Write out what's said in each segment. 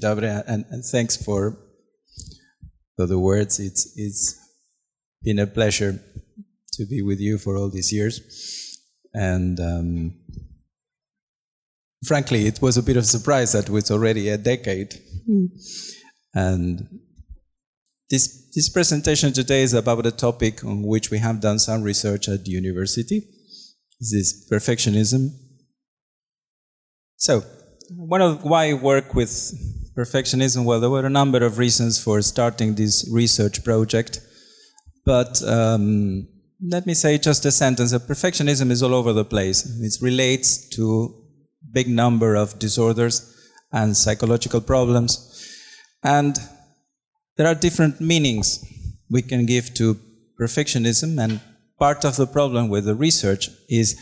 Dobry, and, and thanks for, the words. It's, it's been a pleasure to be with you for all these years. And um, frankly, it was a bit of a surprise that it was already a decade. And this, this presentation today is about a topic on which we have done some research at the university. This is perfectionism. So, one of why I work with perfectionism, well, there were a number of reasons for starting this research project. But um, let me say just a sentence. Perfectionism is all over the place. It relates to big number of disorders and psychological problems. And there are different meanings we can give to perfectionism, and part of the problem with the research is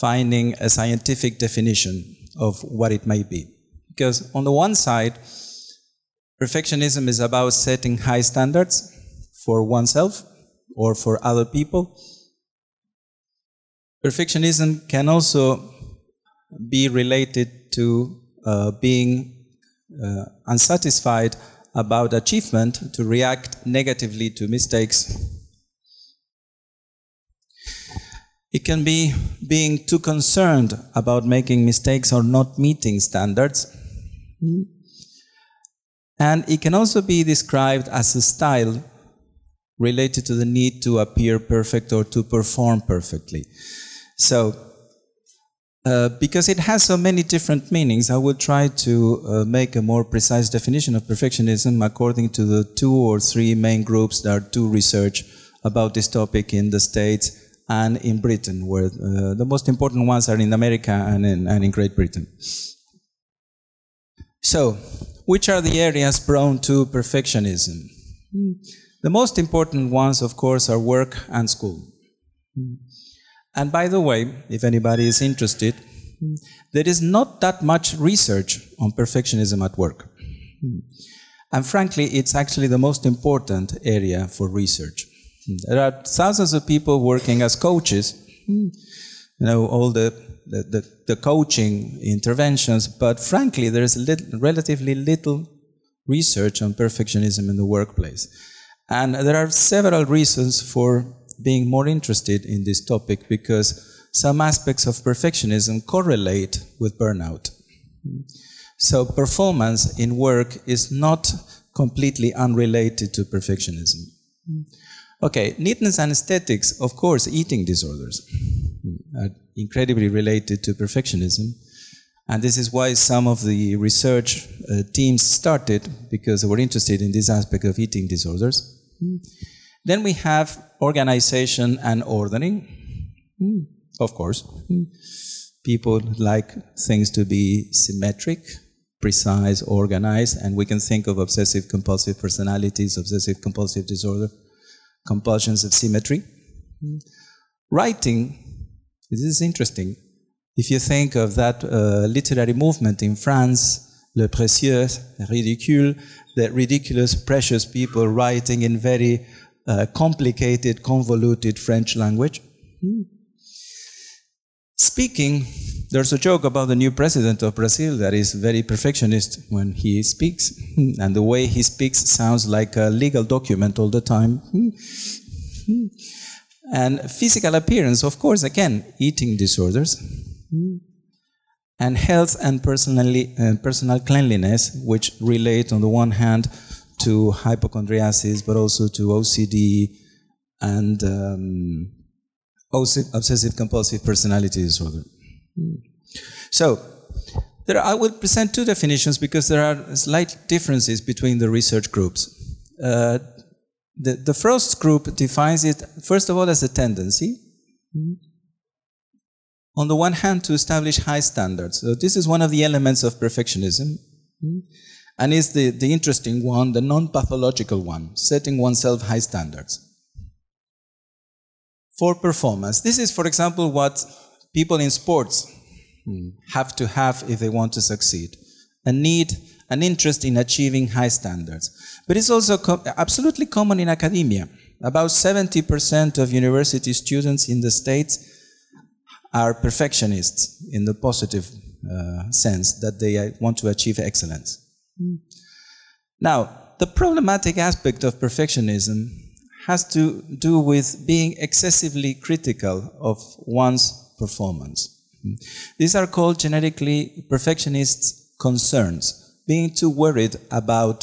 finding a scientific definition of what it may be. Because on the one side, perfectionism is about setting high standards for oneself or for other people. Perfectionism can also be related to uh, being uh, unsatisfied about achievement, to react negatively to mistakes. It can be being too concerned about making mistakes or not meeting standards. And it can also be described as a style related to the need to appear perfect or to perform perfectly. So, uh, because it has so many different meanings, I will try to uh, make a more precise definition of perfectionism according to the two or three main groups that do research about this topic in the States and in Britain, where uh, the most important ones are in America and in, and in Great Britain. So, which are the areas prone to perfectionism? Hmm. The most important ones, of course, are work and school. Hmm. And by the way, if anybody is interested, hmm, there is not that much research on perfectionism at work. And frankly, it's actually the most important area for research. There are thousands of people working as coaches, hmm. you know, all the, the, the, the coaching interventions, but frankly, there is relatively little research on perfectionism in the workplace. And there are several reasons for being more interested in this topic because some aspects of perfectionism correlate with burnout. So performance in work is not completely unrelated to perfectionism. Okay, neatness and aesthetics, of course, eating disorders are incredibly related to perfectionism. And this is why some of the research uh, teams started because they were interested in this aspect of eating disorders. Then we have organization and ordering. Of course. People like things to be symmetric, precise, organized, and we can think of obsessive compulsive personalities, obsessive compulsive disorder, compulsions of symmetry. Writing, this is interesting. If you think of that uh, literary movement in France, le précieux, ridicule, the ridiculous, precious people writing in very uh, complicated, convoluted French language. Speaking, there's a joke about the new president of Brazil that is very perfectionist when he speaks, and the way he speaks sounds like a legal document all the time. And physical appearance, of course, again, eating disorders and health and personally, uh, personal cleanliness, which relate on the one hand to hypochondriasis, but also to OCD and um, obsessive compulsive personality disorder. So, there, I will present two definitions because there are slight differences between the research groups. Uh, the, the first group defines it, first of all, as a tendency on the one hand, to establish high standards. So this is one of the elements of perfectionism, and is the, the interesting one, the non-pathological one, setting oneself high standards. For performance. This is, for example, what people in sports have to have if they want to succeed. A need, an interest in achieving high standards. But it's also absolutely common in academia. About 70% of university students in the States are perfectionists in the positive uh, sense that they uh, want to achieve excellence. Now, the problematic aspect of perfectionism has to do with being excessively critical of one's performance. These are called genetically perfectionist concerns, being too worried about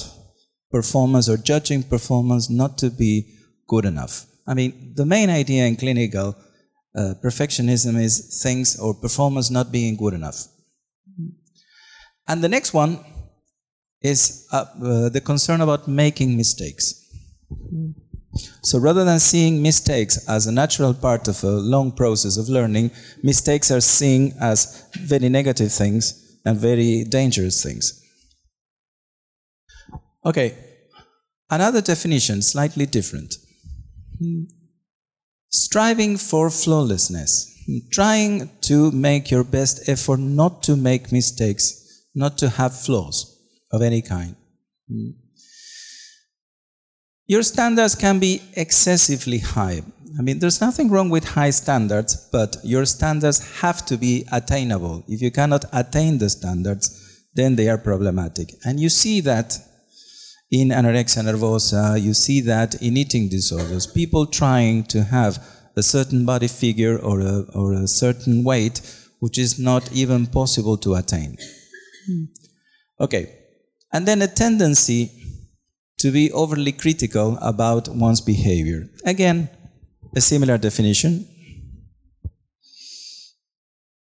performance or judging performance not to be good enough. I mean, the main idea in clinical uh, perfectionism is things or performance not being good enough. And the next one is uh, uh, the concern about making mistakes. So rather than seeing mistakes as a natural part of a long process of learning, mistakes are seen as very negative things and very dangerous things. Okay, another definition, slightly different. Hmm. Striving for flawlessness, hmm. trying to make your best effort not to make mistakes, not to have flaws of any kind. Hmm. Your standards can be excessively high. I mean, there's nothing wrong with high standards, but your standards have to be attainable. If you cannot attain the standards, then they are problematic. And you see that in anorexia nervosa, you see that in eating disorders. People trying to have a certain body figure or a, or a certain weight, which is not even possible to attain. Hmm. Okay. And then a tendency to be overly critical about one's behavior. Again, a similar definition.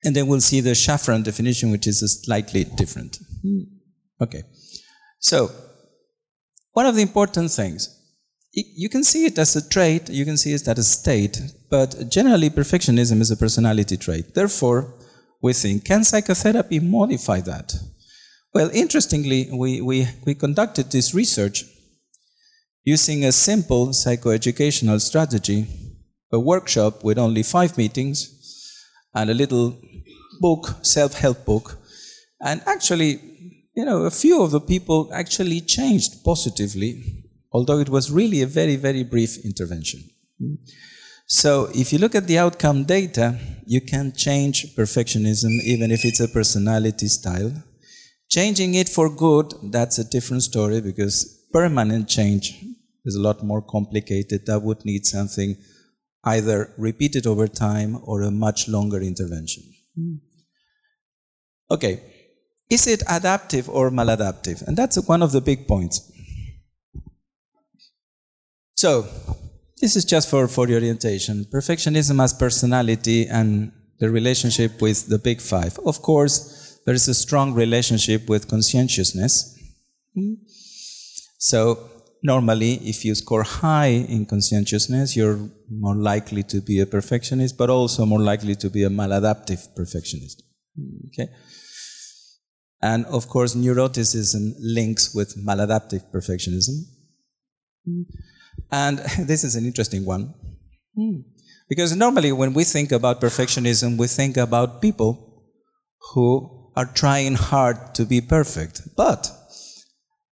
And then we'll see the Shafran definition, which is slightly different. Hmm. Okay. So, one of the important things, you can see it as a trait, you can see it as a state, but generally perfectionism is a personality trait. Therefore, we think, can psychotherapy modify that? Well, interestingly, we, we, we conducted this research using a simple psychoeducational strategy, a workshop with only five meetings, and a little book, self help book. And actually, you know, a few of the people actually changed positively, although it was really a very, very brief intervention. So, if you look at the outcome data, you can change perfectionism even if it's a personality style. Changing it for good, that's a different story because permanent change is a lot more complicated. That would need something either repeated over time or a much longer intervention. Hmm. Okay, is it adaptive or maladaptive? And that's one of the big points. So, this is just for, for the orientation. Perfectionism as personality and the relationship with the big five. Of course, there is a strong relationship with conscientiousness. Hmm. So, normally, if you score high in conscientiousness, you're more likely to be a perfectionist, but also more likely to be a maladaptive perfectionist. Okay? And of course, neuroticism links with maladaptive perfectionism. And this is an interesting one. Hmm. Because normally, when we think about perfectionism, we think about people who are trying hard to be perfect. But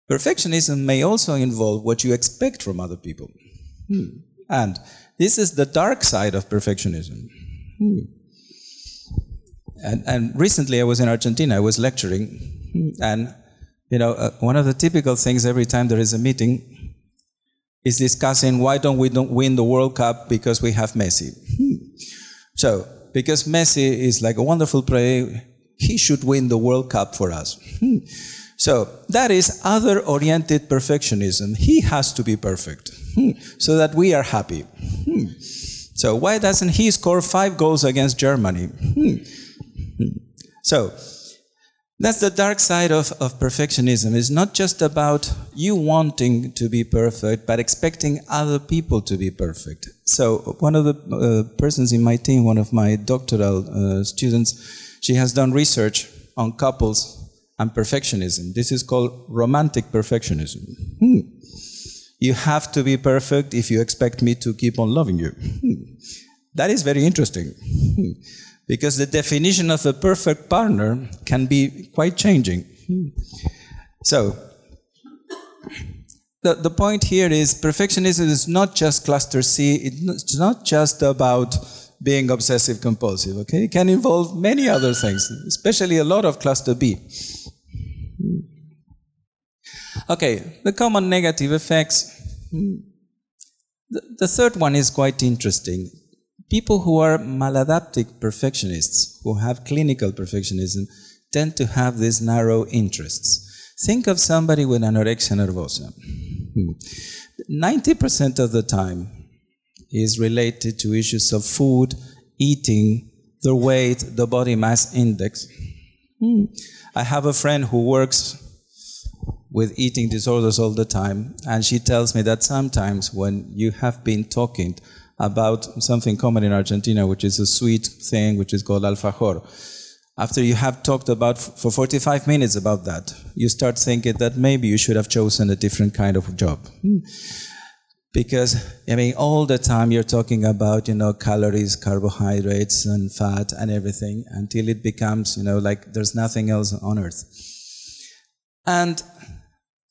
Perfectionism may also involve what you expect from other people. Hmm. And this is the dark side of perfectionism. Hmm. And, and, recently I was in Argentina, I was lecturing, and you know, uh, one of the typical things every time there is a meeting is discussing why don't we don't win the World Cup because we have Messi. Hmm. So, because Messi is like a wonderful player, he should win the World Cup for us. So that is other oriented perfectionism. He has to be perfect hmm. so that we are happy. Hmm. So why doesn't he score five goals against Germany? Hmm. So that's the dark side of, of perfectionism. It's not just about you wanting to be perfect, but expecting other people to be perfect. So one of the uh, persons in my team, one of my doctoral uh, students, she has done research on couples and perfectionism. This is called romantic perfectionism. Hmm. You have to be perfect if you expect me to keep on loving you. Hmm. That is very interesting. Hmm. Because the definition of a perfect partner can be quite changing. Hmm. So, the, the point here is perfectionism is not just cluster C, it's not just about being obsessive compulsive, okay? It can involve many other things, especially a lot of cluster B. Hmm. Okay, the common negative effects. Hmm. The, the third one is quite interesting. People who are maladaptive perfectionists, who have clinical perfectionism, tend to have these narrow interests. Think of somebody with anorexia nervosa. Hmm. 90% of the time is related to issues of food, eating, the weight, the body mass index. I have a friend who works with eating disorders all the time, and she tells me that sometimes when you have been talking about something common in Argentina, which is a sweet thing, which is called alfajor, after you have talked about for 45 minutes about that, you start thinking that maybe you should have chosen a different kind of job. Hmm. Because, I mean, all the time you're talking about, you know, calories, carbohydrates, and fat and everything until it becomes, you know, like there's nothing else on earth. And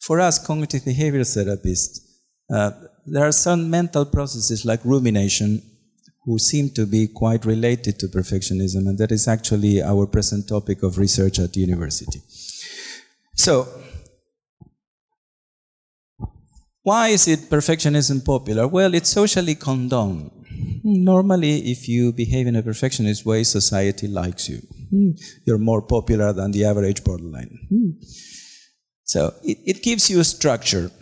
for us, cognitive behavior therapists, uh, there are some mental processes like rumination who seem to be quite related to perfectionism, and that is actually our present topic of research at the university. So, why is it perfectionism popular? Well, it's socially condoned. Hmm, normally, if you behave in a perfectionist way, society likes you. Hmm, you're more popular than the average borderline. Hmm. So it, it gives you a structure.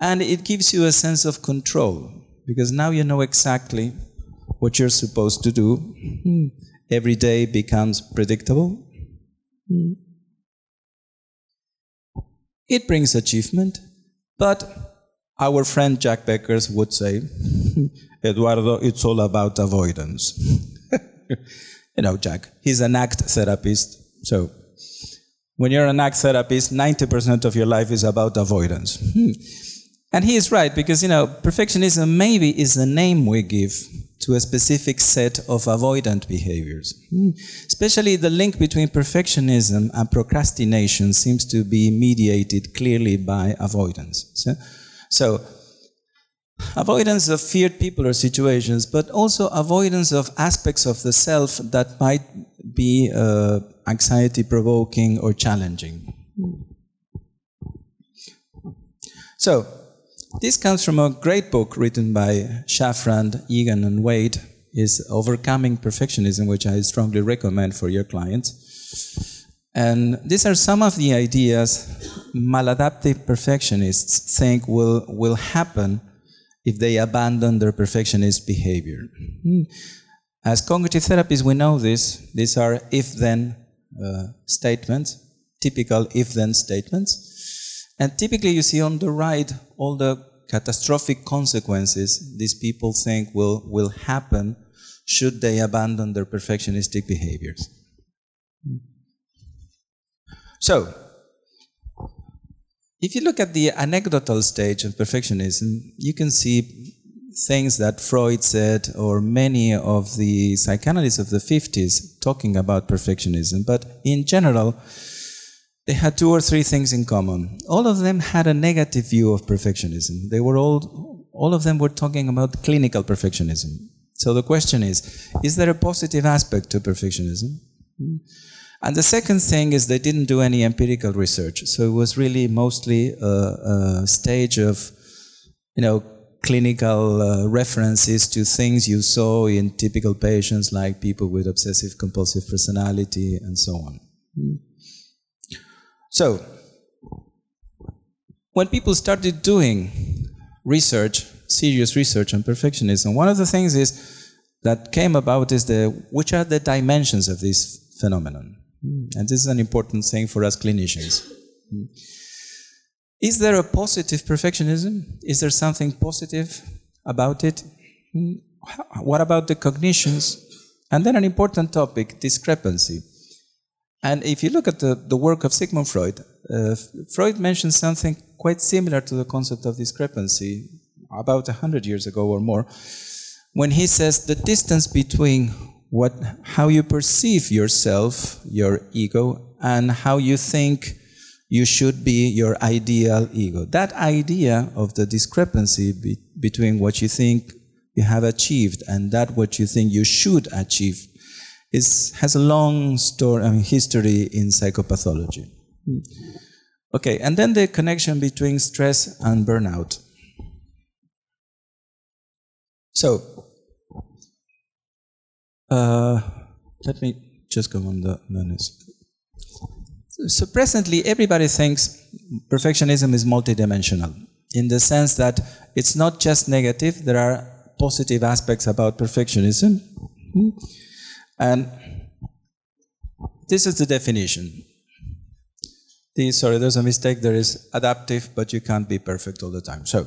And it gives you a sense of control because now you know exactly what you're supposed to do. Every day becomes predictable. It brings achievement, but our friend Jack Beckers would say, Eduardo, it's all about avoidance. you know, Jack, he's an ACT therapist, so when you're an ACT therapist, 90% of your life is about avoidance. Hmm. And he is right, because, you know, perfectionism maybe is the name we give to a specific set of avoidant behaviors. Especially the link between perfectionism and procrastination seems to be mediated clearly by avoidance. So, so avoidance of feared people or situations, but also avoidance of aspects of the self that might be uh, anxiety provoking or challenging. So, this comes from a great book written by Shafran, Egan, and Wade, is Overcoming Perfectionism, which I strongly recommend for your clients. And these are some of the ideas maladaptive perfectionists think will, will happen if they abandon their perfectionist behavior. As cognitive therapists, we know this. These are if then uh, statements, typical if then statements. And typically, you see on the right all the catastrophic consequences these people think will, will happen should they abandon their perfectionistic behaviors. So, if you look at the anecdotal stage of perfectionism, you can see things that Freud said, or many of the psychanalysts of the 50s talking about perfectionism. But in general, they had two or three things in common. All of them had a negative view of perfectionism. They were all, all of them were talking about clinical perfectionism. So the question is, is there a positive aspect to perfectionism? And the second thing is they didn't do any empirical research. So it was really mostly a, a stage of, you know, clinical uh, references to things you saw in typical patients like people with obsessive compulsive personality and so on. So, when people started doing research, serious research on perfectionism, one of the things is that came about is the which are the dimensions of this phenomenon, hmm. and this is an important thing for us clinicians. Hmm. Is there a positive perfectionism? Is there something positive about it? Hmm. What about the cognitions? And then an important topic, discrepancy. And if you look at the, the work of Sigmund Freud, uh, Freud mentions something quite similar to the concept of discrepancy about 100 years ago or more, when he says the distance between what, how you perceive yourself, your ego, and how you think you should be your ideal ego. That idea of the discrepancy be, between what you think you have achieved and that what you think you should achieve is, has a long story, history in psychopathology. Okay, and then the connection between stress and burnout. So, uh, let me just go on the minutes. So, so presently, everybody thinks perfectionism is multidimensional in the sense that it's not just negative, there are positive aspects about perfectionism. And this is the definition. The, sorry, there's a mistake. There is adaptive, but you can't be perfect all the time. So,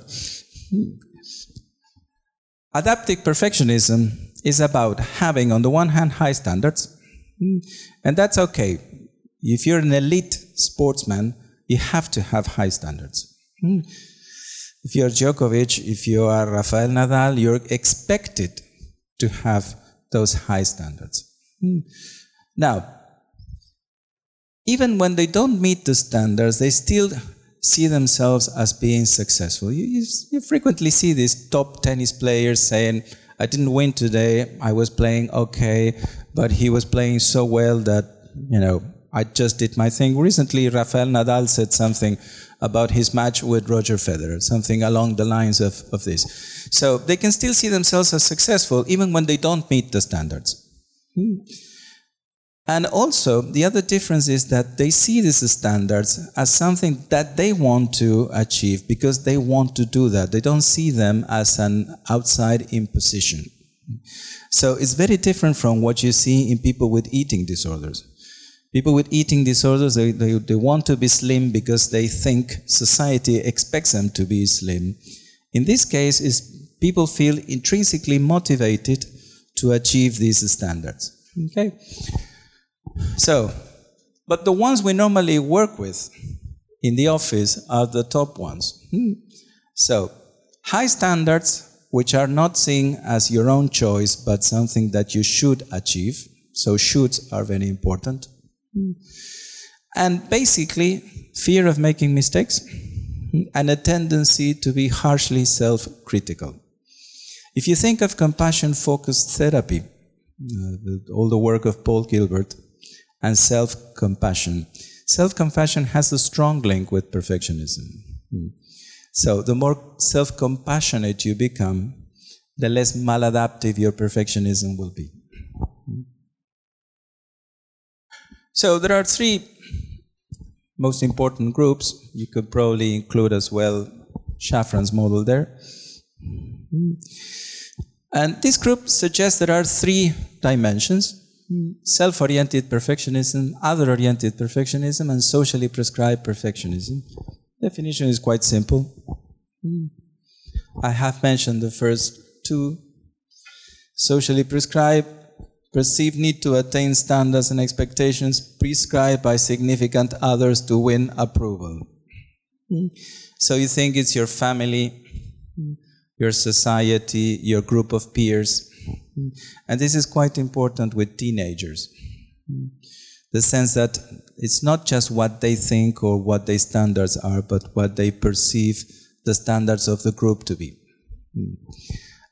adaptive perfectionism is about having, on the one hand, high standards, and that's okay. If you're an elite sportsman, you have to have high standards. If you're Djokovic, if you are Rafael Nadal, you're expected to have those high standards. Hmm. Now, even when they don't meet the standards, they still see themselves as being successful. You, you, you, frequently see these top tennis players saying, I didn't win today, I was playing okay, but he was playing so well that, you know, I just did my thing. Recently, Rafael Nadal said something about his match with Roger Federer, something along the lines of, of this. So they can still see themselves as successful even when they don't meet the standards. Hmm. And also, the other difference is that they see these standards as something that they want to achieve because they want to do that. They don't see them as an outside imposition. So it's very different from what you see in people with eating disorders. People with eating disorders, they, they, they want to be slim because they think society expects them to be slim. In this case, is people feel intrinsically motivated to achieve these standards. Okay? So, but the ones we normally work with in the office are the top ones. Hmm. So, high standards, which are not seen as your own choice, but something that you should achieve. So, shoulds are very important. And basically, fear of making mistakes and a tendency to be harshly self critical. If you think of compassion focused therapy, uh, the, all the work of Paul Gilbert, and self compassion. Self compassion has a strong link with perfectionism. So, the more self compassionate you become, the less maladaptive your perfectionism will be. So, there are three most important groups. You could probably include as well Shafran's model there. And this group suggests there are three dimensions self oriented perfectionism, other oriented perfectionism, and socially prescribed perfectionism. Definition is quite simple. I have mentioned the first two. Socially prescribed, perceived need to attain standards and expectations prescribed by significant others to win approval. Hmm. So you think it's your family, hmm. your society, your group of peers, hmm. and this is quite important with teenagers. The sense that it's not just what they think or what their standards are, but what they perceive the standards of the group to be.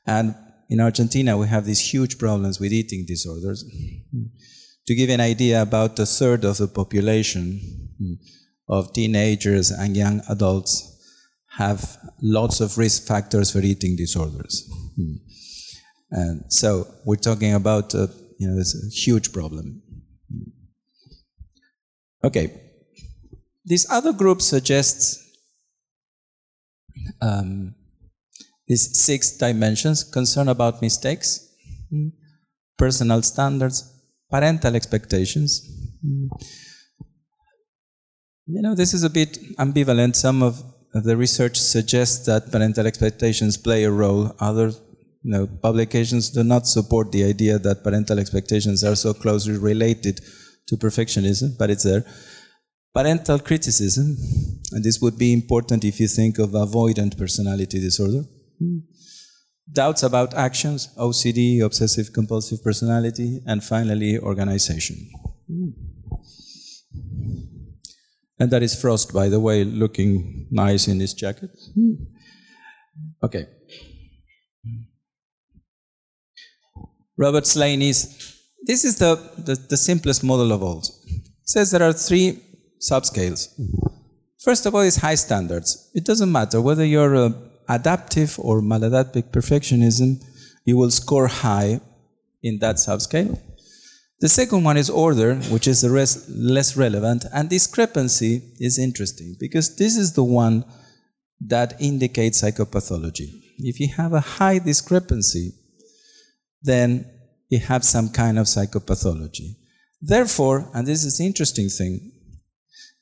And in Argentina, we have these huge problems with eating disorders. To give an idea, about a third of the population of teenagers and young adults have lots of risk factors for eating disorders. And so we're talking about, uh, you know, it's a huge problem. Okay. This other group suggests um, these six dimensions concern about mistakes, personal standards, parental expectations. You know, this is a bit ambivalent. Some of, of the research suggests that parental expectations play a role, Other you know, publications do not support the idea that parental expectations are so closely related to perfectionism, but it's there. Parental criticism, and this would be important if you think of avoidant personality disorder. Doubts about actions, OCD, obsessive compulsive personality, and finally, organization. And that is Frost, by the way, looking nice in his jacket. Okay. Robert Slaney's, this is the, the, the simplest model of all. Says there are three subscales. First of all, is high standards. It doesn't matter whether you're a adaptive or maladaptive perfectionism, you will score high in that subscale. The second one is order, which is less relevant, and discrepancy is interesting because this is the one that indicates psychopathology. If you have a high discrepancy, then you have some kind of psychopathology. Therefore, and this is interesting thing,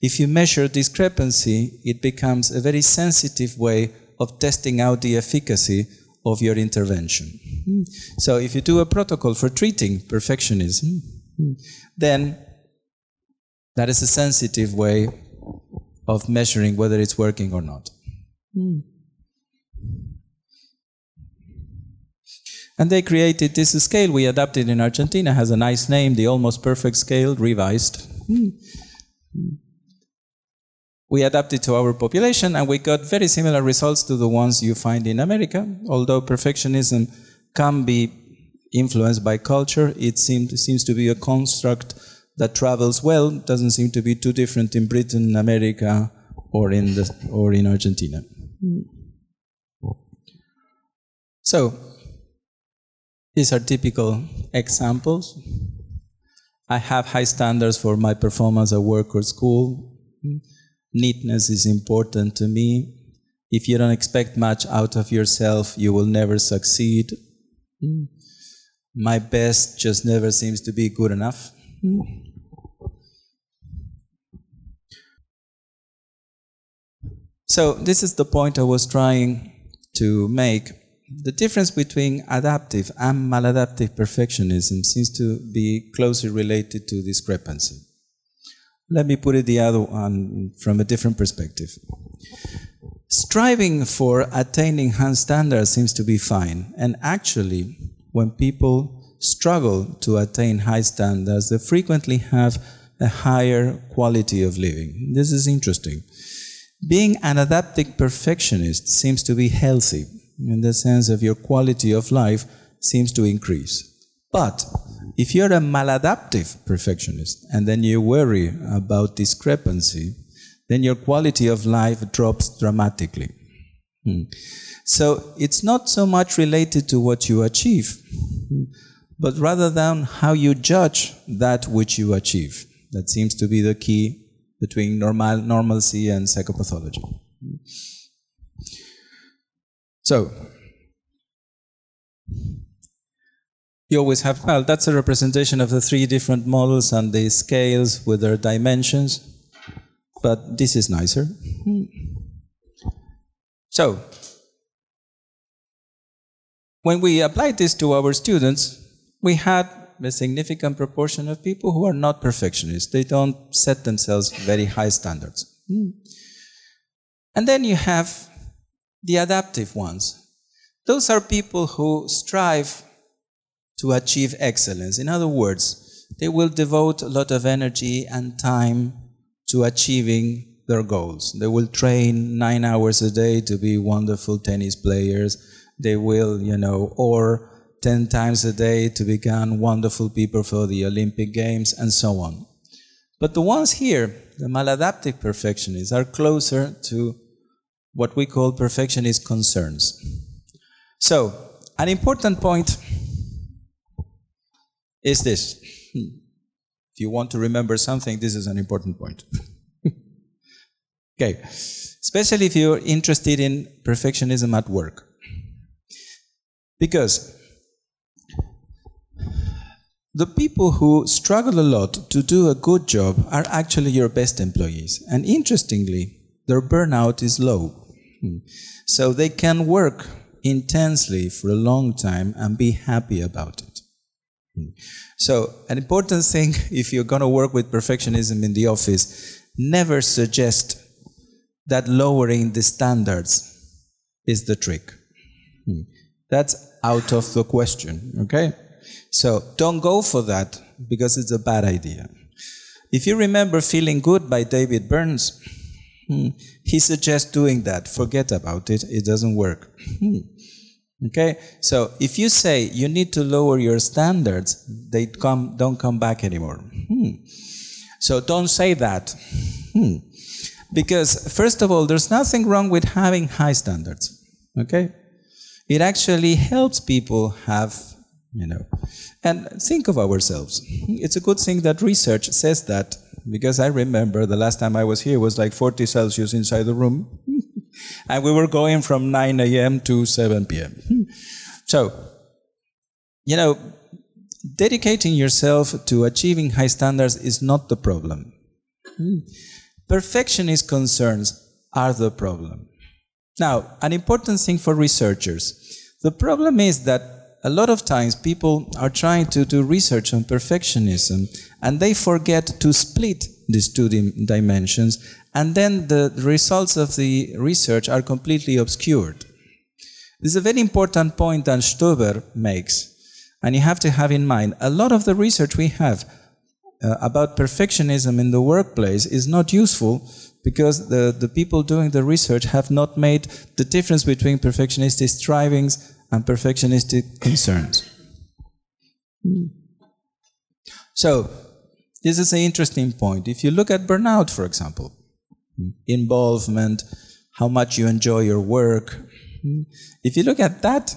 if you measure discrepancy, it becomes a very sensitive way of testing out the efficacy of your intervention. Hmm. So if you do a protocol for treating perfectionism, hmm, then that is a sensitive way of measuring whether it's working or not. Hmm. And they created this scale we adapted in Argentina, has a nice name, the almost perfect scale, revised we adapted to our population and we got very similar results to the ones you find in America. Although perfectionism can be influenced by culture, it seemed, seems to be a construct that travels well, doesn't seem to be too different in Britain, America, or in, the, or in Argentina. So, these are typical examples. I have high standards for my performance at work or school neatness is important to me. If you don't expect much out of yourself, you will never succeed. Hmm. My best just never seems to be good enough. Hmm. So, this is the point I was trying to make. The difference between adaptive and maladaptive perfectionism seems to be closely related to discrepancy. Let me put it the other one from a different perspective. Striving for attaining high standards seems to be fine. And actually, when people struggle to attain high standards, they frequently have a higher quality of living. This is interesting. Being an adaptive perfectionist seems to be healthy in the sense of your quality of life seems to increase. But if you're a maladaptive perfectionist and then you worry about discrepancy, then your quality of life drops dramatically. Hmm. So it's not so much related to what you achieve, but rather than how you judge that which you achieve. That seems to be the key between normal, normalcy and psychopathology. So, you always have, well, that's a representation of the three different models and the scales with their dimensions, but this is nicer. So, when we applied this to our students, we had a significant proportion of people who are not perfectionists. They don't set themselves very high standards. And then you have the adaptive ones. Those are people who strive to achieve excellence. In other words, they will devote a lot of energy and time to achieving their goals. They will train nine hours a day to be wonderful tennis players. They will, you know, or 10 times a day to become wonderful people for the Olympic Games and so on. But the ones here, the maladaptive perfectionists, are closer to what we call perfectionist concerns. So, an important point is this. Hmm. If you want to remember something, this is an important point. okay, especially if you're interested in perfectionism at work. Because the people who struggle a lot to do a good job are actually your best employees. And interestingly, their burnout is low. Hmm. So they can work intensely for a long time and be happy about it. So, an important thing if you're going to work with perfectionism in the office, never suggest that lowering the standards is the trick. Hmm. That's out of the question, okay? So, don't go for that because it's a bad idea. If you remember Feeling Good by David Burns, hmm, he suggests doing that. Forget about it, it doesn't work. Okay? So if you say you need to lower your standards, they come, don't come back anymore. Hmm. So don't say that. Hmm. because, first of all, there's nothing wrong with having high standards. Okay? It actually helps people have, you know, and think of ourselves. It's a good thing that research says that, because I remember the last time I was here was like 40 Celsius inside the room, and we were going from 9 a.m. to 7 p.m. Hmm. So, you know, dedicating yourself to achieving high standards is not the problem. Hmm. Perfectionist concerns are the problem. Now, an important thing for researchers the problem is that a lot of times people are trying to do research on perfectionism and they forget to split these two dim- dimensions, and then the results of the research are completely obscured. This is a very important point that Stoeber makes. And you have to have in mind a lot of the research we have uh, about perfectionism in the workplace is not useful because the, the people doing the research have not made the difference between perfectionistic strivings and perfectionistic concerns. So, this is an interesting point. If you look at burnout, for example, involvement, how much you enjoy your work, hmm, if you look at that,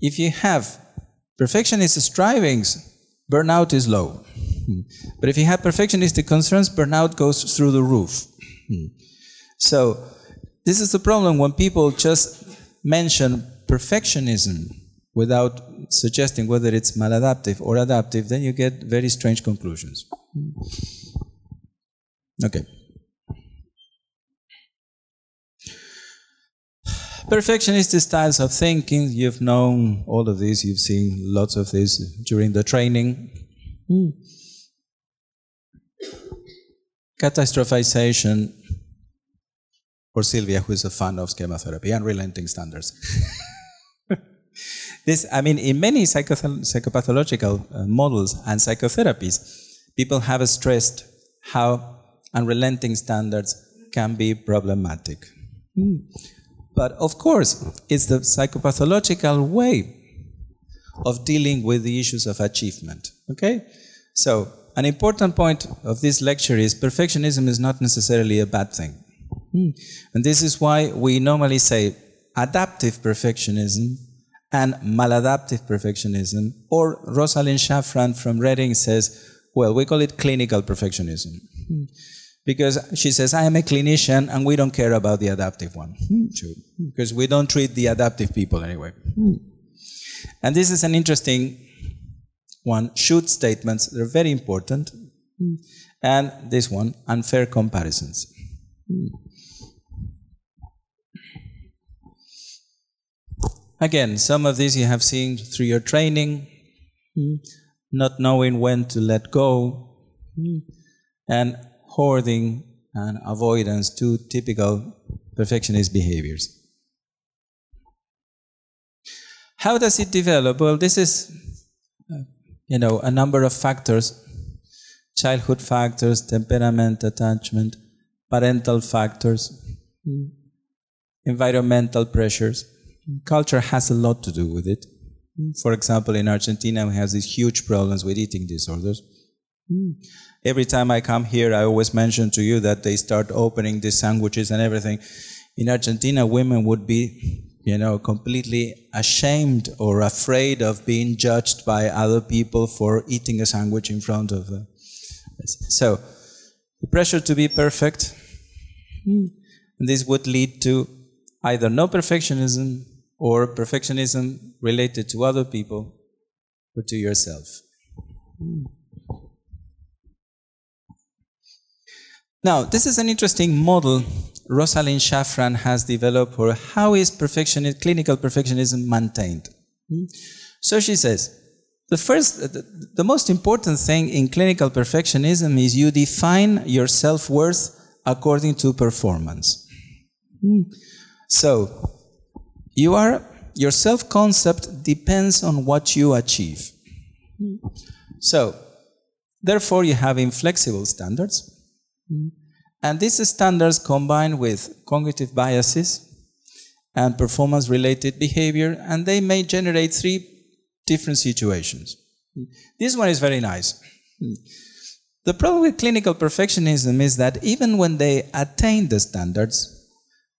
if you have perfectionist strivings, burnout is low. Hmm. But if you have perfectionistic concerns, burnout goes through the roof. Hmm. So, this is the problem when people just mention perfectionism without suggesting whether it's maladaptive or adaptive, then you get very strange conclusions. Okay. Perfectionist styles of thinking, you've known all of this, you've seen lots of this during the training. Catastrophization, for Sylvia, who is a fan of schema therapy, unrelenting standards. this, I mean, in many psychopathological uh, models and psychotherapies, people have stressed how unrelenting standards can be problematic. Mm. But of course, it's the psychopathological way of dealing with the issues of achievement. Okay? So, an important point of this lecture is perfectionism is not necessarily a bad thing. Mm. And this is why we normally say adaptive perfectionism and maladaptive perfectionism, or Rosalind Shafran from Reading says, well, we call it clinical perfectionism. Because she says, I am a clinician and we don't care about the adaptive one. True. Because we don't treat the adaptive people anyway. And this is an interesting one. Should statements, they're very important. And this one, unfair comparisons. Again, some of these you have seen through your training, hmm, not knowing when to let go, hmm, and hoarding and avoidance, two typical perfectionist behaviors. How does it develop? Well, this is, uh, you know, a number of factors childhood factors, temperament, attachment, parental factors, hmm, environmental pressures. Culture has a lot to do with it. For example, in Argentina, we have these huge problems with eating disorders. Every time I come here, I always mention to you that they start opening these sandwiches and everything. In Argentina, women would be, you know, completely ashamed or afraid of being judged by other people for eating a sandwich in front of them. So, the pressure to be perfect, this would lead to either no perfectionism or perfectionism related to other people or to yourself. Now, this is an interesting model Rosalind Shafran has developed for how is clinical perfectionism maintained. Hmm? So she says, the first, the, the most important thing in clinical perfectionism is you define your self-worth according to performance. Hmm? So, you are, your self concept depends on what you achieve. So, therefore, you have inflexible standards. And these standards combine with cognitive biases and performance related behavior, and they may generate three different situations. This one is very nice. The problem with clinical perfectionism is that even when they attain the standards,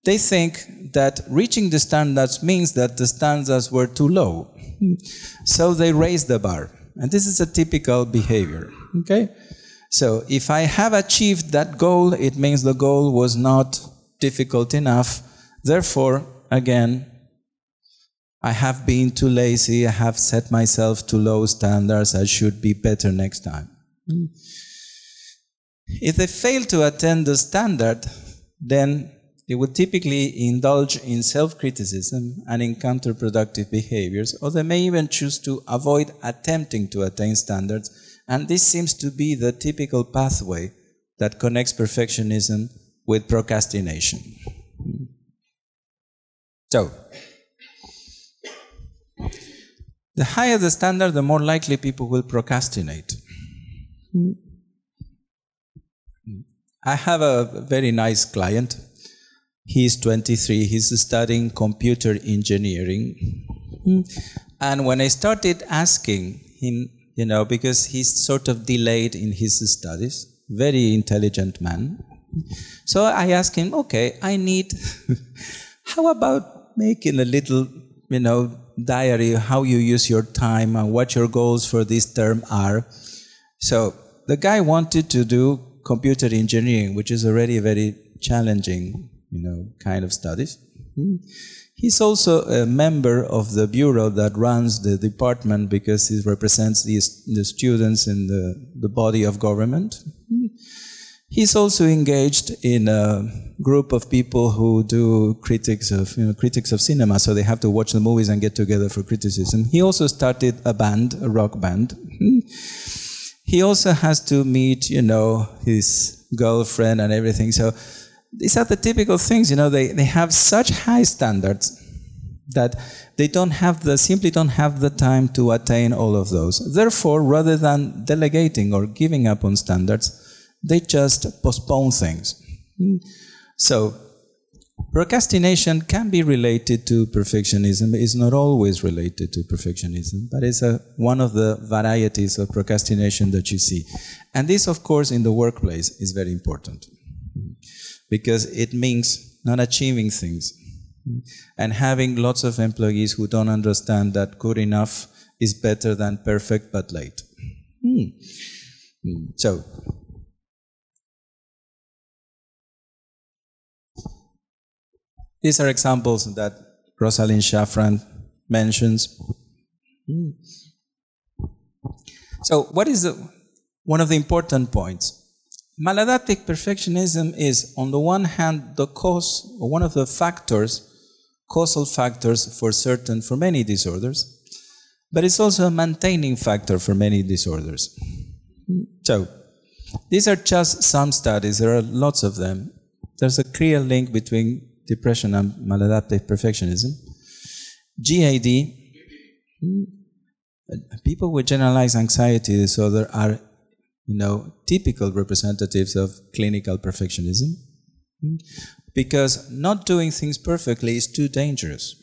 they think that reaching the standards means that the standards were too low. So they raise the bar. And this is a typical behavior. Okay? So if I have achieved that goal, it means the goal was not difficult enough. Therefore, again, I have been too lazy, I have set myself to low standards, I should be better next time. Hmm. If they fail to attain the standard, then they would typically indulge in self criticism and in counterproductive behaviors, or they may even choose to avoid attempting to attain standards. And this seems to be the typical pathway that connects perfectionism with procrastination. So, the higher the standard, the more likely people will procrastinate. I have a very nice client He's 23, he's studying computer engineering. Hmm. And when I started asking him, you know, because he's sort of delayed in his studies, very intelligent man. So I asked him, okay, I need, how about making a little, you know, diary, how you use your time and what your goals for this term are. So the guy wanted to do computer engineering, which is already very challenging you know, kind of studies. Hmm. He's also a member of the bureau that runs the department because he represents the, the students in the, the body of government. Hmm. He's also engaged in a group of people who do critics of, you know, critics of cinema, so they have to watch the movies and get together for criticism. He also started a band, a rock band. Hmm. He also has to meet, you know, his girlfriend and everything. So these are the typical things, you know, they, they have such high standards that they don't have the, simply don't have the time to attain all of those. Therefore, rather than delegating or giving up on standards, they just postpone things. So, procrastination can be related to perfectionism. It's not always related to perfectionism, but it's a, one of the varieties of procrastination that you see. And this, of course, in the workplace is very important because it means not achieving things and having lots of employees who don't understand that good enough is better than perfect but late. Hmm. hmm. So, these are examples that Rosalind Shafran mentions. Hmm. So, what is the, one of the important points? Maladaptive perfectionism is, on the one hand, the cause, one of the factors, causal factors for certain, for many disorders, but it's also a maintaining factor for many disorders. So, these are just some studies, there are lots of them. There's a clear link between depression and maladaptive perfectionism. GAD, hmm? people with generalized anxiety disorder are you know, typical representatives of clinical perfectionism. Because not doing things perfectly is too dangerous.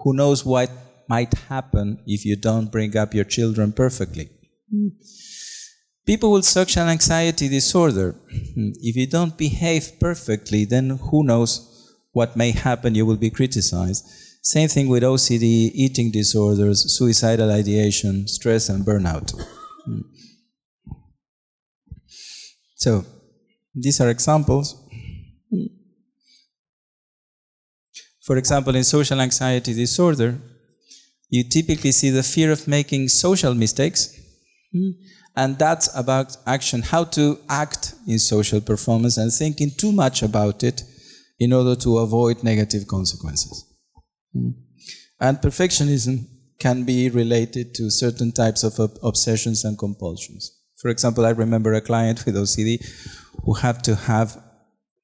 Who knows what might happen if you don't bring up your children perfectly? People with social anxiety disorder, if you don't behave perfectly, then who knows what may happen, you will be criticized. Same thing with OCD, eating disorders, suicidal ideation, stress, and burnout. So, these are examples. For example, in social anxiety disorder, you typically see the fear of making social mistakes, and that's about action, how to act in social performance and thinking too much about it in order to avoid negative consequences. And perfectionism can be related to certain types of obsessions and compulsions. For example, I remember a client with OCD who had to have,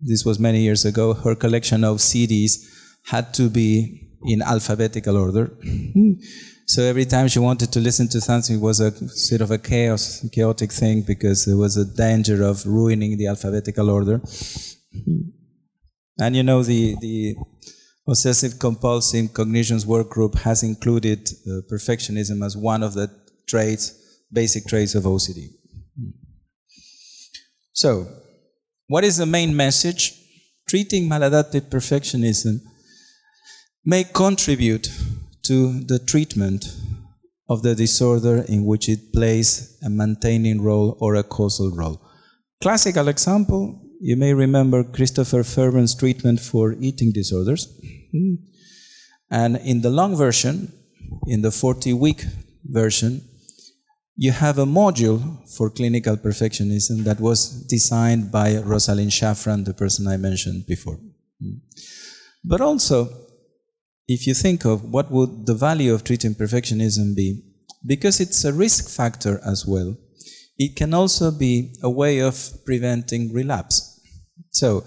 this was many years ago, her collection of CDs had to be in alphabetical order. so every time she wanted to listen to something, it was a sort of a chaos, chaotic thing because there was a danger of ruining the alphabetical order. And you know, the, the obsessive compulsive cognitions work group has included uh, perfectionism as one of the traits, basic traits of OCD. So, what is the main message? Treating maladaptive perfectionism may contribute to the treatment of the disorder in which it plays a maintaining role or a causal role. Classical example, you may remember Christopher Fairburn's treatment for eating disorders. Hmm. And in the long version, in the 40 week version, you have a module for clinical perfectionism that was designed by Rosalind Shafran, the person I mentioned before. Hmm. But also, if you think of what would the value of treating perfectionism be, because it's a risk factor as well, it can also be a way of preventing relapse. So,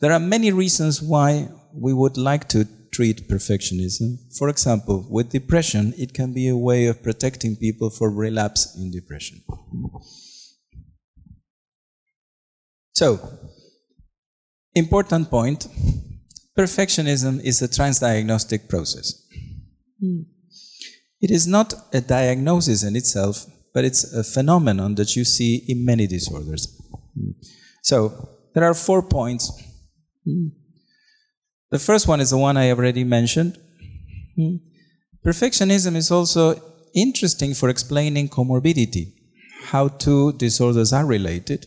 there are many reasons why we would like to treat perfectionism. For example, with depression, it can be a way of protecting people from relapse in depression. So, important point perfectionism is a transdiagnostic process. Hmm. It is not a diagnosis in itself, but it's a phenomenon that you see in many disorders. So, there are four points. Hmm. The first one is the one I already mentioned. Hmm. Perfectionism is also interesting for explaining comorbidity, how two disorders are related.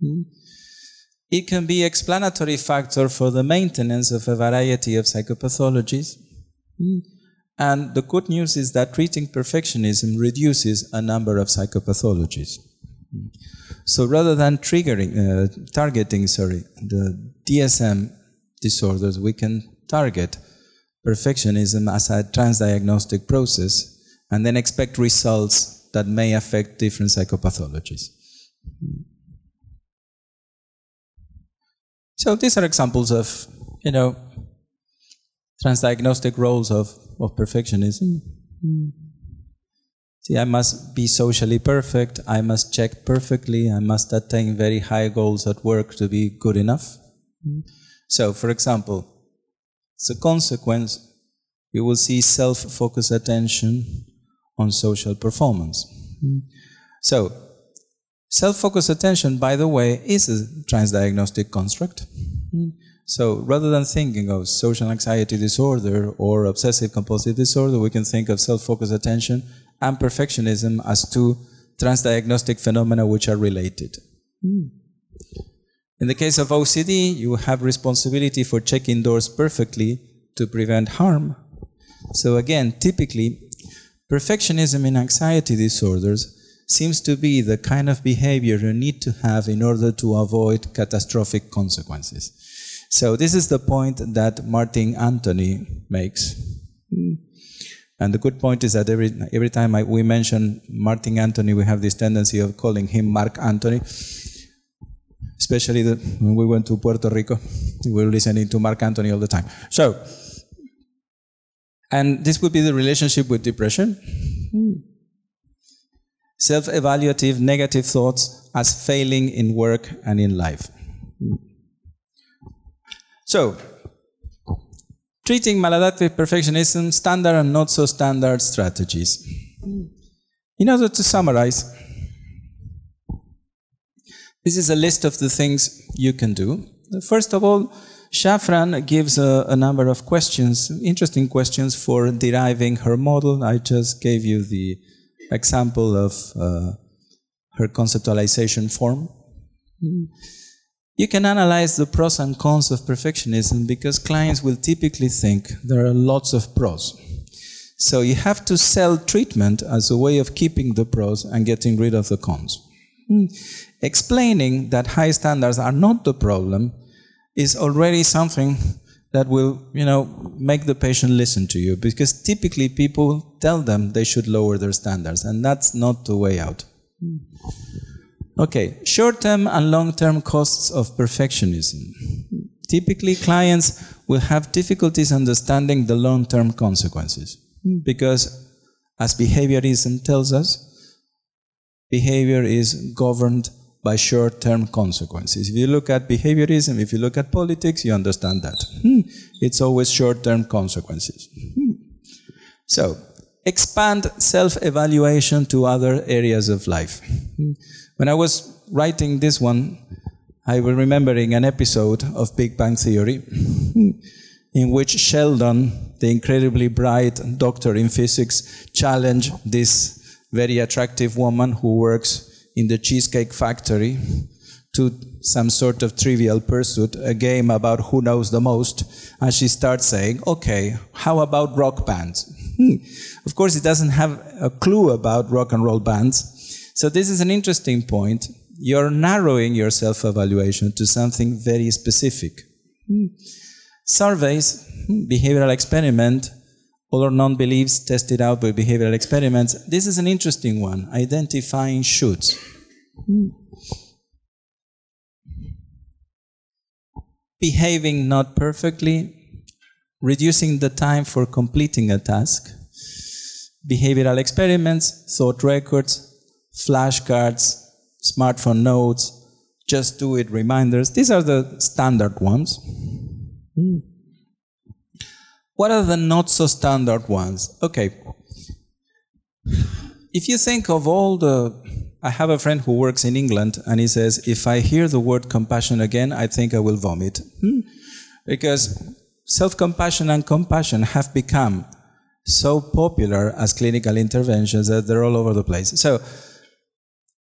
Hmm. It can be explanatory factor for the maintenance of a variety of psychopathologies. Hmm. And the good news is that treating perfectionism reduces a number of psychopathologies. So rather than triggering, uh, targeting, sorry, the DSM disorders, we can target perfectionism as a transdiagnostic process and then expect results that may affect different psychopathologies. So these are examples of, you know, transdiagnostic roles of, of perfectionism. See, I must be socially perfect, I must check perfectly, I must attain very high goals at work to be good enough. So, for example, as a consequence, we will see self focused attention on social performance. So, self focused attention, by the way, is a transdiagnostic construct. So rather than thinking of social anxiety disorder or obsessive compulsive disorder, we can think of self focused attention and perfectionism as two transdiagnostic phenomena which are related. Mm. In the case of OCD, you have responsibility for checking doors perfectly to prevent harm. So again, typically, perfectionism in anxiety disorders seems to be the kind of behavior you need to have in order to avoid catastrophic consequences. So this is the point that Martin Antony makes. And the good point is that every, every time I, we mention Martin Antony, we have this tendency of calling him Marc Anthony. Especially the, when we went to Puerto Rico, we were listening to Marc Anthony all the time. So, and this would be the relationship with depression. Self evaluative negative thoughts as failing in work and in life. So, treating maladaptive perfectionism, standard and not so standard strategies. In order to summarize, this is a list of the things you can do. First of all, Shafran gives a, a, number of questions, interesting questions for deriving her model. I just gave you the example of uh, her conceptualization form. You can analyze the pros and cons of perfectionism because clients will typically think there are lots of pros. So you have to sell treatment as a way of keeping the pros and getting rid of the cons. Hmm. Explaining that high standards are not the problem is already something that will, you know, make the patient listen to you because typically people tell them they should lower their standards and that's not the way out. Hmm. Okay, short term and long term costs of perfectionism. Typically, clients will have difficulties understanding the long term consequences because, as behaviorism tells us, behavior is governed by short term consequences. If you look at behaviorism, if you look at politics, you understand that. Hmm. It's always short term consequences. Hmm. So, expand self evaluation to other areas of life. Hmm. When I was writing this one, I was remembering an episode of Big Bang Theory in which Sheldon, the incredibly bright doctor in physics, challenged this very attractive woman who works in the Cheesecake Factory to some sort of trivial pursuit, a game about who knows the most, and she starts saying, okay, how about rock bands? Hmm. of course, he doesn't have a clue about rock and roll bands. So this is an interesting point. You're narrowing your self-evaluation to something very specific. Hmm. Surveys, hmm, behavioral experiment, all or non beliefs tested out by behavioral experiments. This is an interesting one, identifying shoulds. Behaving not perfectly, reducing the time for completing a task, behavioral experiments, thought records, flashcards, smartphone notes, just do it reminders. These are the standard ones. Hmm. What are the not so standard ones? Okay. If you think of all the. I have a friend who works in England and he says, if I hear the word compassion again, I think I will vomit. Hmm? Because self compassion and compassion have become so popular as clinical interventions that they're all over the place. So,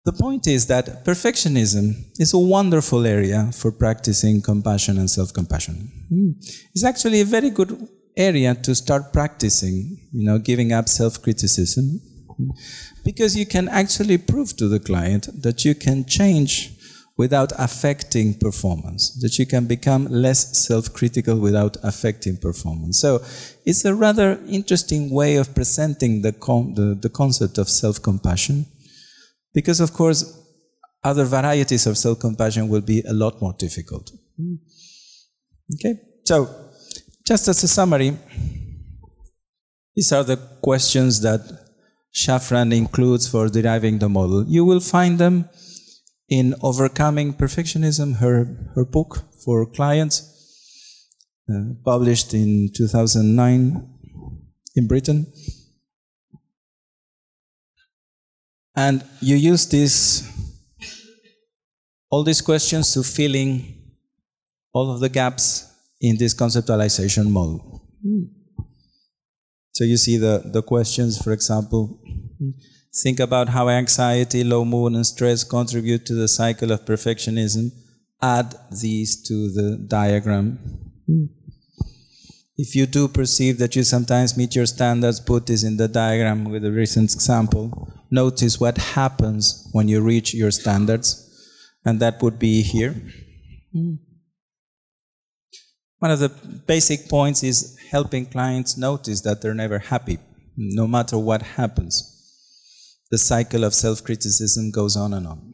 the point is that perfectionism is a wonderful area for practicing compassion and self compassion. Hmm. It's actually a very good area to start practicing, you know, giving up self criticism. Because you can actually prove to the client that you can change without affecting performance, that you can become less self critical without affecting performance. So it's a rather interesting way of presenting the, con- the, the concept of self compassion, because of course, other varieties of self compassion will be a lot more difficult. Hmm. Okay, so just as a summary, these are the questions that Shafran includes for deriving the model. You will find them in Overcoming Perfectionism, her, her book for clients, uh, published in 2009 in Britain. And you use this, all these questions to fill in all of the gaps in this conceptualization model. So you see the, the questions, for example, think about how anxiety, low mood, and stress contribute to the cycle of perfectionism. Add these to the diagram. If you do perceive that you sometimes meet your standards, put this in the diagram with a recent example. Notice what happens when you reach your standards, and that would be here. One of the basic points is helping clients notice that they're never happy, no matter what happens. The cycle of self criticism goes on and on.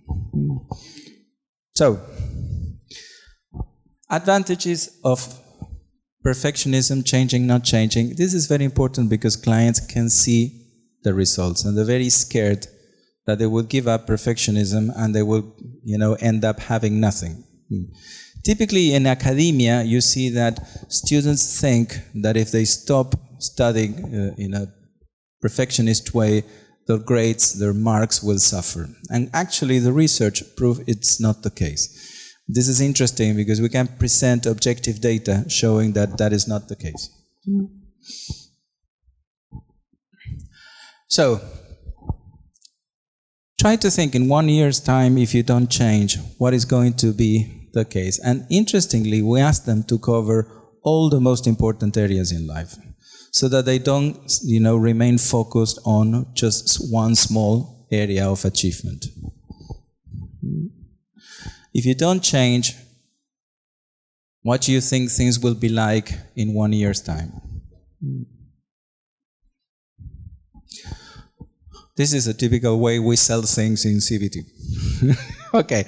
So, advantages of perfectionism, changing, not changing. This is very important because clients can see the results and they're very scared that they will give up perfectionism and they will, you know, end up having nothing. Typically in academia, you see that students think that if they stop studying uh, in a perfectionist way, their grades, their marks will suffer. And actually, the research proves it's not the case. This is interesting because we can present objective data showing that that is not the case. So, try to think in one year's time, if you don't change, what is going to be the case. And interestingly, we asked them to cover all the most important areas in life so that they don't, you know, remain focused on just one small area of achievement. If you don't change, what do you think things will be like in one year's time? This is a typical way we sell things in CBT. okay,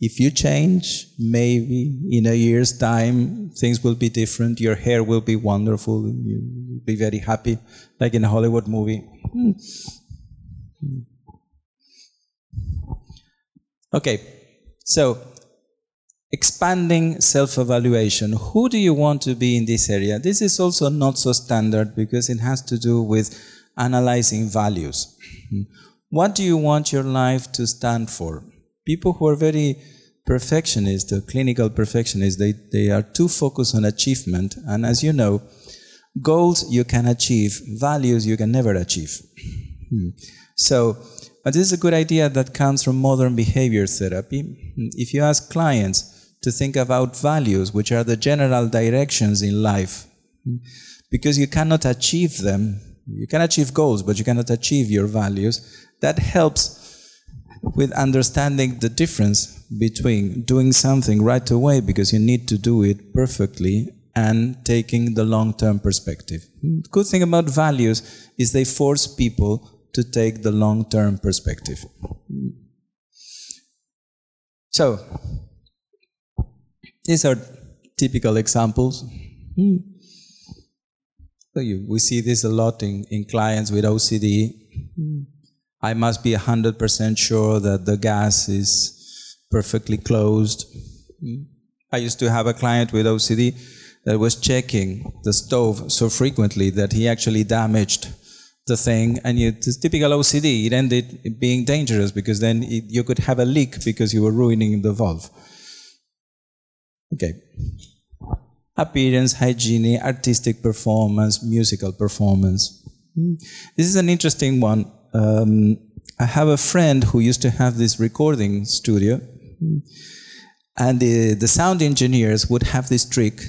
if you change, maybe in a year's time, things will be different. Your hair will be wonderful. You'll be very happy, like in a Hollywood movie. Hmm. Okay, so expanding self evaluation. Who do you want to be in this area? This is also not so standard because it has to do with analyzing values. Hmm. What do you want your life to stand for? People who are very perfectionist, the clinical perfectionist, they, they are too focused on achievement. And as you know, goals you can achieve, values you can never achieve. Hmm. So, but this is a good idea that comes from modern behavior therapy. Hmm. If you ask clients to think about values, which are the general directions in life, hmm, because you cannot achieve them, you can achieve goals, but you cannot achieve your values, that helps with understanding the difference between doing something right away because you need to do it perfectly and taking the long term perspective. Good thing about values is they force people to take the long term perspective. So, these are typical examples. So you, we see this a lot in, in clients with OCD. I must be 100% sure that the gas is perfectly closed. I used to have a client with OCD that was checking the stove so frequently that he actually damaged the thing. And it's typical OCD. It ended being dangerous because then it, you could have a leak because you were ruining the valve. Okay. Appearance, hygiene, artistic performance, musical performance. Hmm. This is an interesting one um, I have a friend who used to have this recording studio, and the, the sound engineers would have this trick.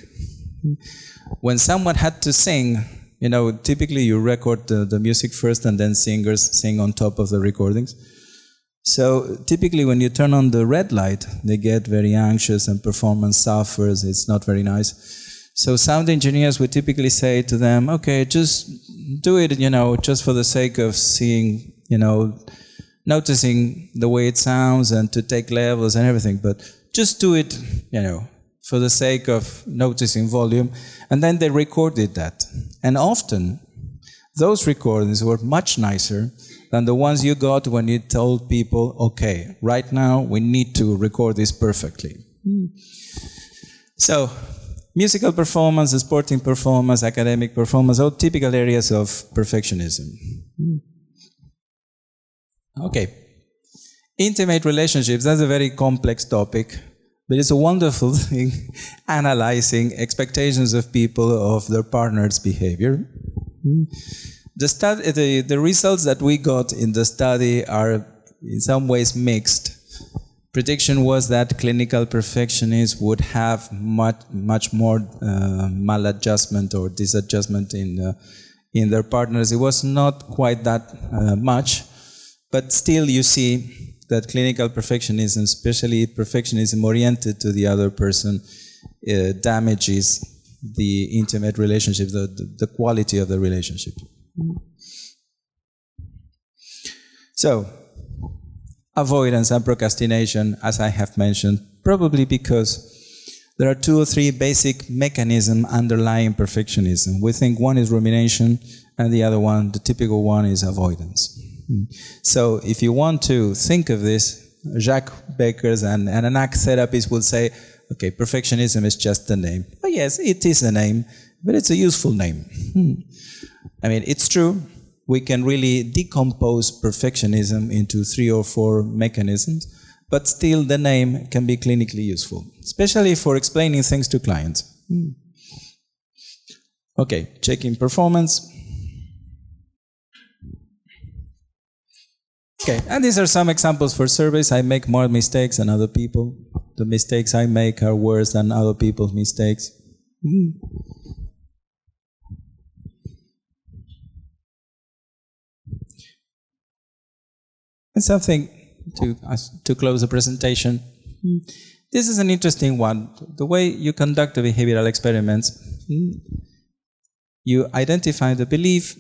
When someone had to sing, you know, typically you record the, the music first and then singers sing on top of the recordings. So typically when you turn on the red light, they get very anxious and performance suffers. It's not very nice. So sound engineers would typically say to them, okay, just do it, you know, just for the sake of seeing, you know, noticing the way it sounds and to take levels and everything, but just do it, you know, for the sake of noticing volume. And then they recorded that. And often, those recordings were much nicer than the ones you got when you told people, okay, right now we need to record this perfectly. Hmm. So, musical performance, sporting performance, academic performance, all typical areas of perfectionism. Hmm. Okay. Intimate relationships, that's a very complex topic, but it's a wonderful thing analyzing expectations of people of their partner's behavior. Hmm. The, study, the, the results that we got in the study are in some ways mixed. Prediction was that clinical perfectionists would have much, much more uh, maladjustment or disadjustment in, uh, in their partners. It was not quite that uh, much but still, you see that clinical perfectionism, especially perfectionism oriented to the other person, uh, damages the intimate relationship, the, the, the quality of the relationship. So, avoidance and procrastination, as I have mentioned, probably because there are two or three basic mechanisms underlying perfectionism. We think one is rumination, and the other one, the typical one, is avoidance. So if you want to think of this, Jacques Beckers and, and an act therapist will say, okay, perfectionism is just a name. Oh, yes, it is a name, but it's a useful name. Hmm. I mean, it's true. We can really decompose perfectionism into three or four mechanisms, but still the name can be clinically useful, especially for explaining things to clients. Hmm. Okay, checking performance. Okay, and these are some examples for surveys. I make more mistakes than other people. The mistakes I make are worse than other people's mistakes. Mm. Something to, to close the presentation. Mm. This is an interesting one. The way you conduct the behavioral experiments, mm. you identify the belief,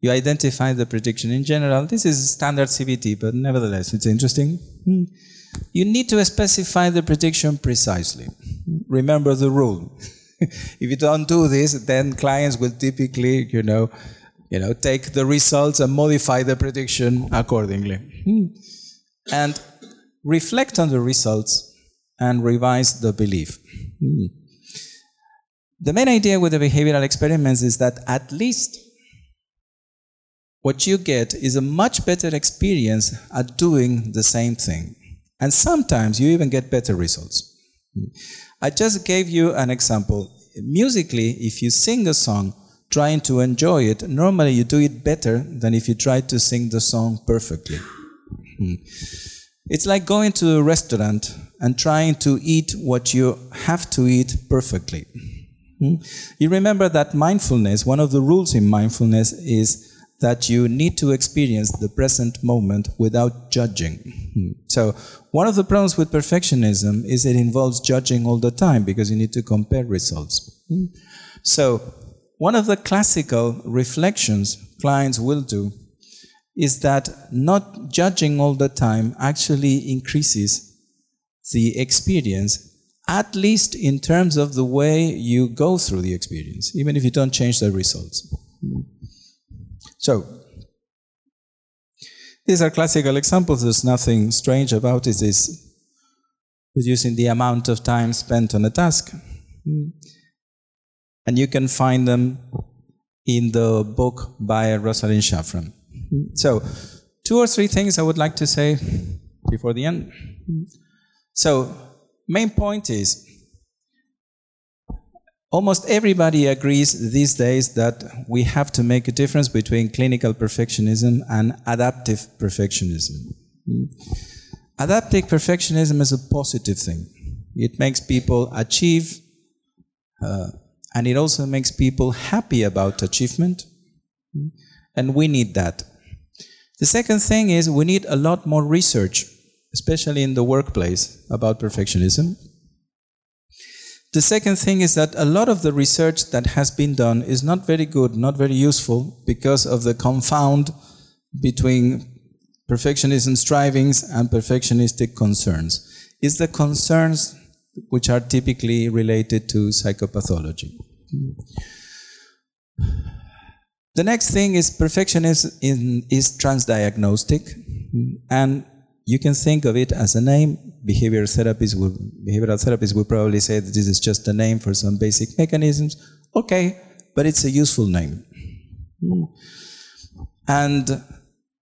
you identify the prediction in general. This is standard CBT, but nevertheless, it's interesting. Hmm. You need to specify the prediction precisely. Remember the rule. if you don't do this, then clients will typically, you know, you know, take the results and modify the prediction accordingly. Hmm. And reflect on the results and revise the belief. Hmm. The main idea with the behavioral experiments is that at least what you get is a much better experience at doing the same thing. And sometimes you even get better results. I just gave you an example. Musically, if you sing a song trying to enjoy it, normally you do it better than if you try to sing the song perfectly. Hmm. It's like going to a restaurant and trying to eat what you have to eat perfectly. Hmm? You remember that mindfulness, one of the rules in mindfulness is that you need to experience the present moment without judging. Hmm. So, one of the problems with perfectionism is it involves judging all the time because you need to compare results. So, one of the classical reflections clients will do is that not judging all the time actually increases the experience, at least in terms of the way you go through the experience, even if you don't change the results. So, these are classical examples. There's nothing strange about it. It's reducing the amount of time spent on a task. Hmm. And you can find them in the book by Rosalind Shafran. So, two or three things I would like to say before the end. So, main point is almost everybody agrees these days that we have to make a difference between clinical perfectionism and adaptive perfectionism. Adaptive perfectionism is a positive thing. It makes people achieve, uh, and it also makes people happy about achievement. And we need that. The second thing is we need a lot more research especially in the workplace, about perfectionism. The second thing is that a lot of the research that has been done is not very good, not very useful, because of the confound between perfectionism strivings and perfectionistic concerns. Is the concerns which are typically related to psychopathology. The next thing is perfectionism is transdiagnostic, and you can think of it as a name. Behavioral therapists will, behavioral therapists will probably say that this is just a name for some basic mechanisms. Okay, but it's a useful name. And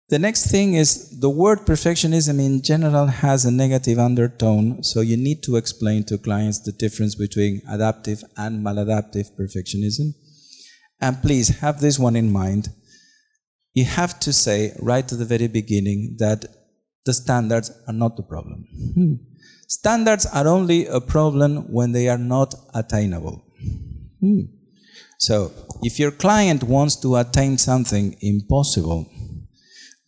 the next thing is the word perfectionism in general has a negative undertone, so you need to explain to clients the difference between adaptive and maladaptive perfectionism. And please have this one in mind. You have to say right at the very beginning that the standards are not the problem. Hmm. Standards are only a problem when they are not attainable. Hmm. So, if your client wants to attain something impossible,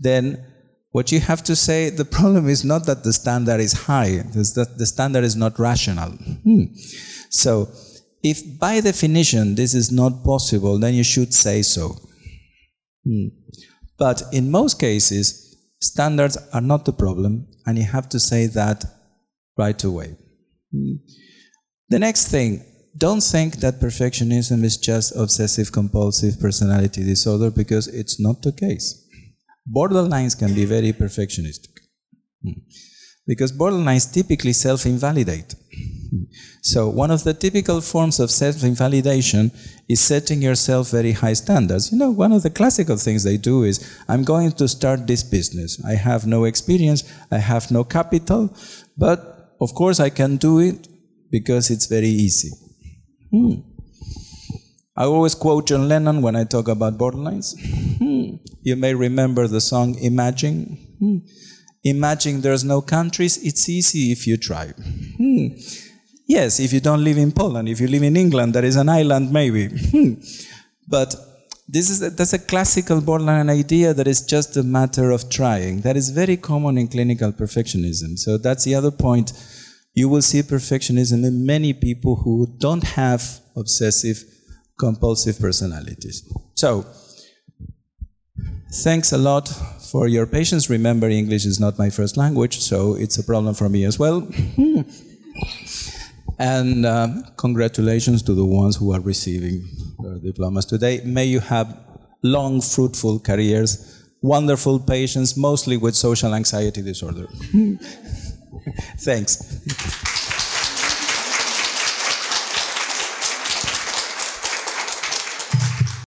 then what you have to say, the problem is not that the standard is high, that the standard is not rational. Hmm. So, if by definition this is not possible, then you should say so. Hmm. But in most cases, Standards are not the problem, and you have to say that right away. The next thing, don't think that perfectionism is just obsessive compulsive personality disorder because it's not the case. Borderlines can be very perfectionistic because borderlines typically self invalidate. So, one of the typical forms of self invalidation is setting yourself very high standards. You know, one of the classical things they do is I'm going to start this business. I have no experience, I have no capital, but of course I can do it because it's very easy. Hmm. I always quote John Lennon when I talk about borderlines. You may remember the song Imagine. Imagine there's no countries, it's easy if you try. Yes, if you don't live in Poland, if you live in England, there is an island maybe. But this is a, that's a classical borderline idea that is just a matter of trying. That is very common in clinical perfectionism. So that's the other point. You will see perfectionism in many people who don't have obsessive compulsive personalities. So, thanks a lot for your patience. Remember, English is not my first language, so it's a problem for me as well. And um, congratulations to the ones who are receiving their diplomas today. May you have long, fruitful careers, wonderful patients, mostly with social anxiety disorder. Thanks.